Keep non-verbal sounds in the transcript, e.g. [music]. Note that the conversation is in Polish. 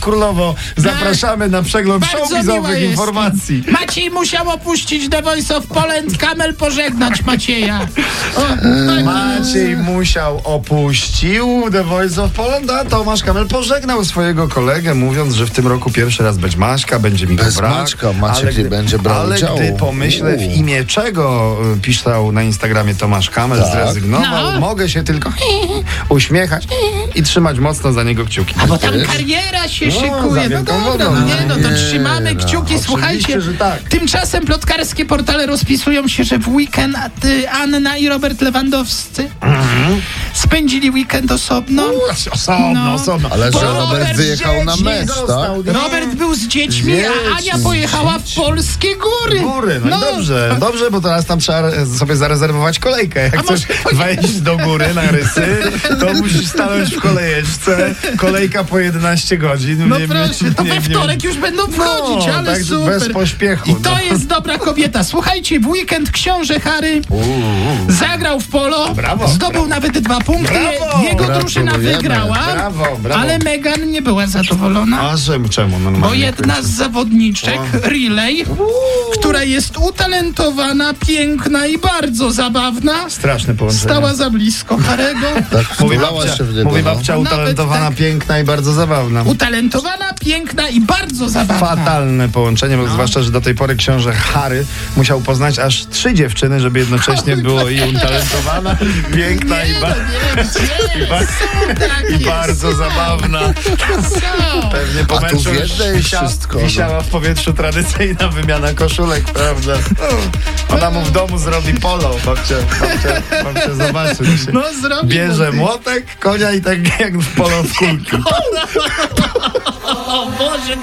Królowo, zapraszamy na przegląd showbizowych jestem. informacji. Maciej musiał opuścić The Voice of Poland, Kamel pożegnać Macieja. O, tak. Maciej musiał opuścił The Voice of Poland, a Tomasz Kamel pożegnał swojego kolegę, mówiąc, że w tym roku pierwszy raz będzie Maćka, będzie mi go Bez brak. Maćka Maciek ale nie będzie brał Ale udziału. gdy pomyślę, w imię czego y, pisał na Instagramie Tomasz Kamel, Tak. zrezygnował, No. mogę się tylko [laughs] uśmiechać i trzymać mocno za niego kciuki. Bo tam kariera się No, szykuje. No wielką dobra, no nie, no to trzymamy no, kciuki, słuchajcie. tak. Tymczasem plotkarskie portale rozpisują się, że w weekend y, Anna i Robert Lewandowscy spędzili weekend osobno. Osobno, No. osobno. Ale że Robert Robert wyjechał na mecz, został, tak? Robert był z dziećmi, a Ania pojechała w polskie góry. Góry, no, i dobrze, dobrze, bo teraz tam trzeba sobie zarezerwować kolejkę. Jak A chcesz może- wejść do góry na rysy, to musisz stanąć w kolejeczce. Kolejka po 11 godzin. No Nie- proszę, to nie- we nie- wtorek już będą wchodzić, No, ale tak, super. bez pośpiechu, I to no. jest dobra kobieta. Słuchajcie, w weekend książę Harry zagrał w polo, Brawo, zdobył nawet dwa punkty, Brawo. jego drużyna Gratulujemy. wygrała, Brawo, brawo. ale Megan nie była zadowolona. A że czemu normalnie? Bo jedna z zawodniczek, Relay, która jest utalentowana, piękna i bardzo zabawna, Straszne połączenie. stała za blisko Harego. [laughs] Tak, Mówi wtulałaś babcia, się w niego. mówi no. babcia Nawet utalentowana, tak. piękna i bardzo zabawna. Utalentowana, piękna i bardzo zabawna. Fatalne połączenie, No. bo zwłaszcza, że do tej pory książę Harry musiał poznać aż trzy dziewczyny, żeby jednocześnie było [laughs] i utalentowana, [laughs] i piękna i, ba- i, ba- i bardzo zabawna. Pewnie po meczu wisia- wszystko, no. wisiała w powietrzu tradycyjna wymiana koszulek, prawda? Ona mu w domu zrobi polo, babcia, babcia, babcia zobaczy. No zrobił. Bierze młotek, konia i tak jak w polo w kulki. [laughs] O Boże,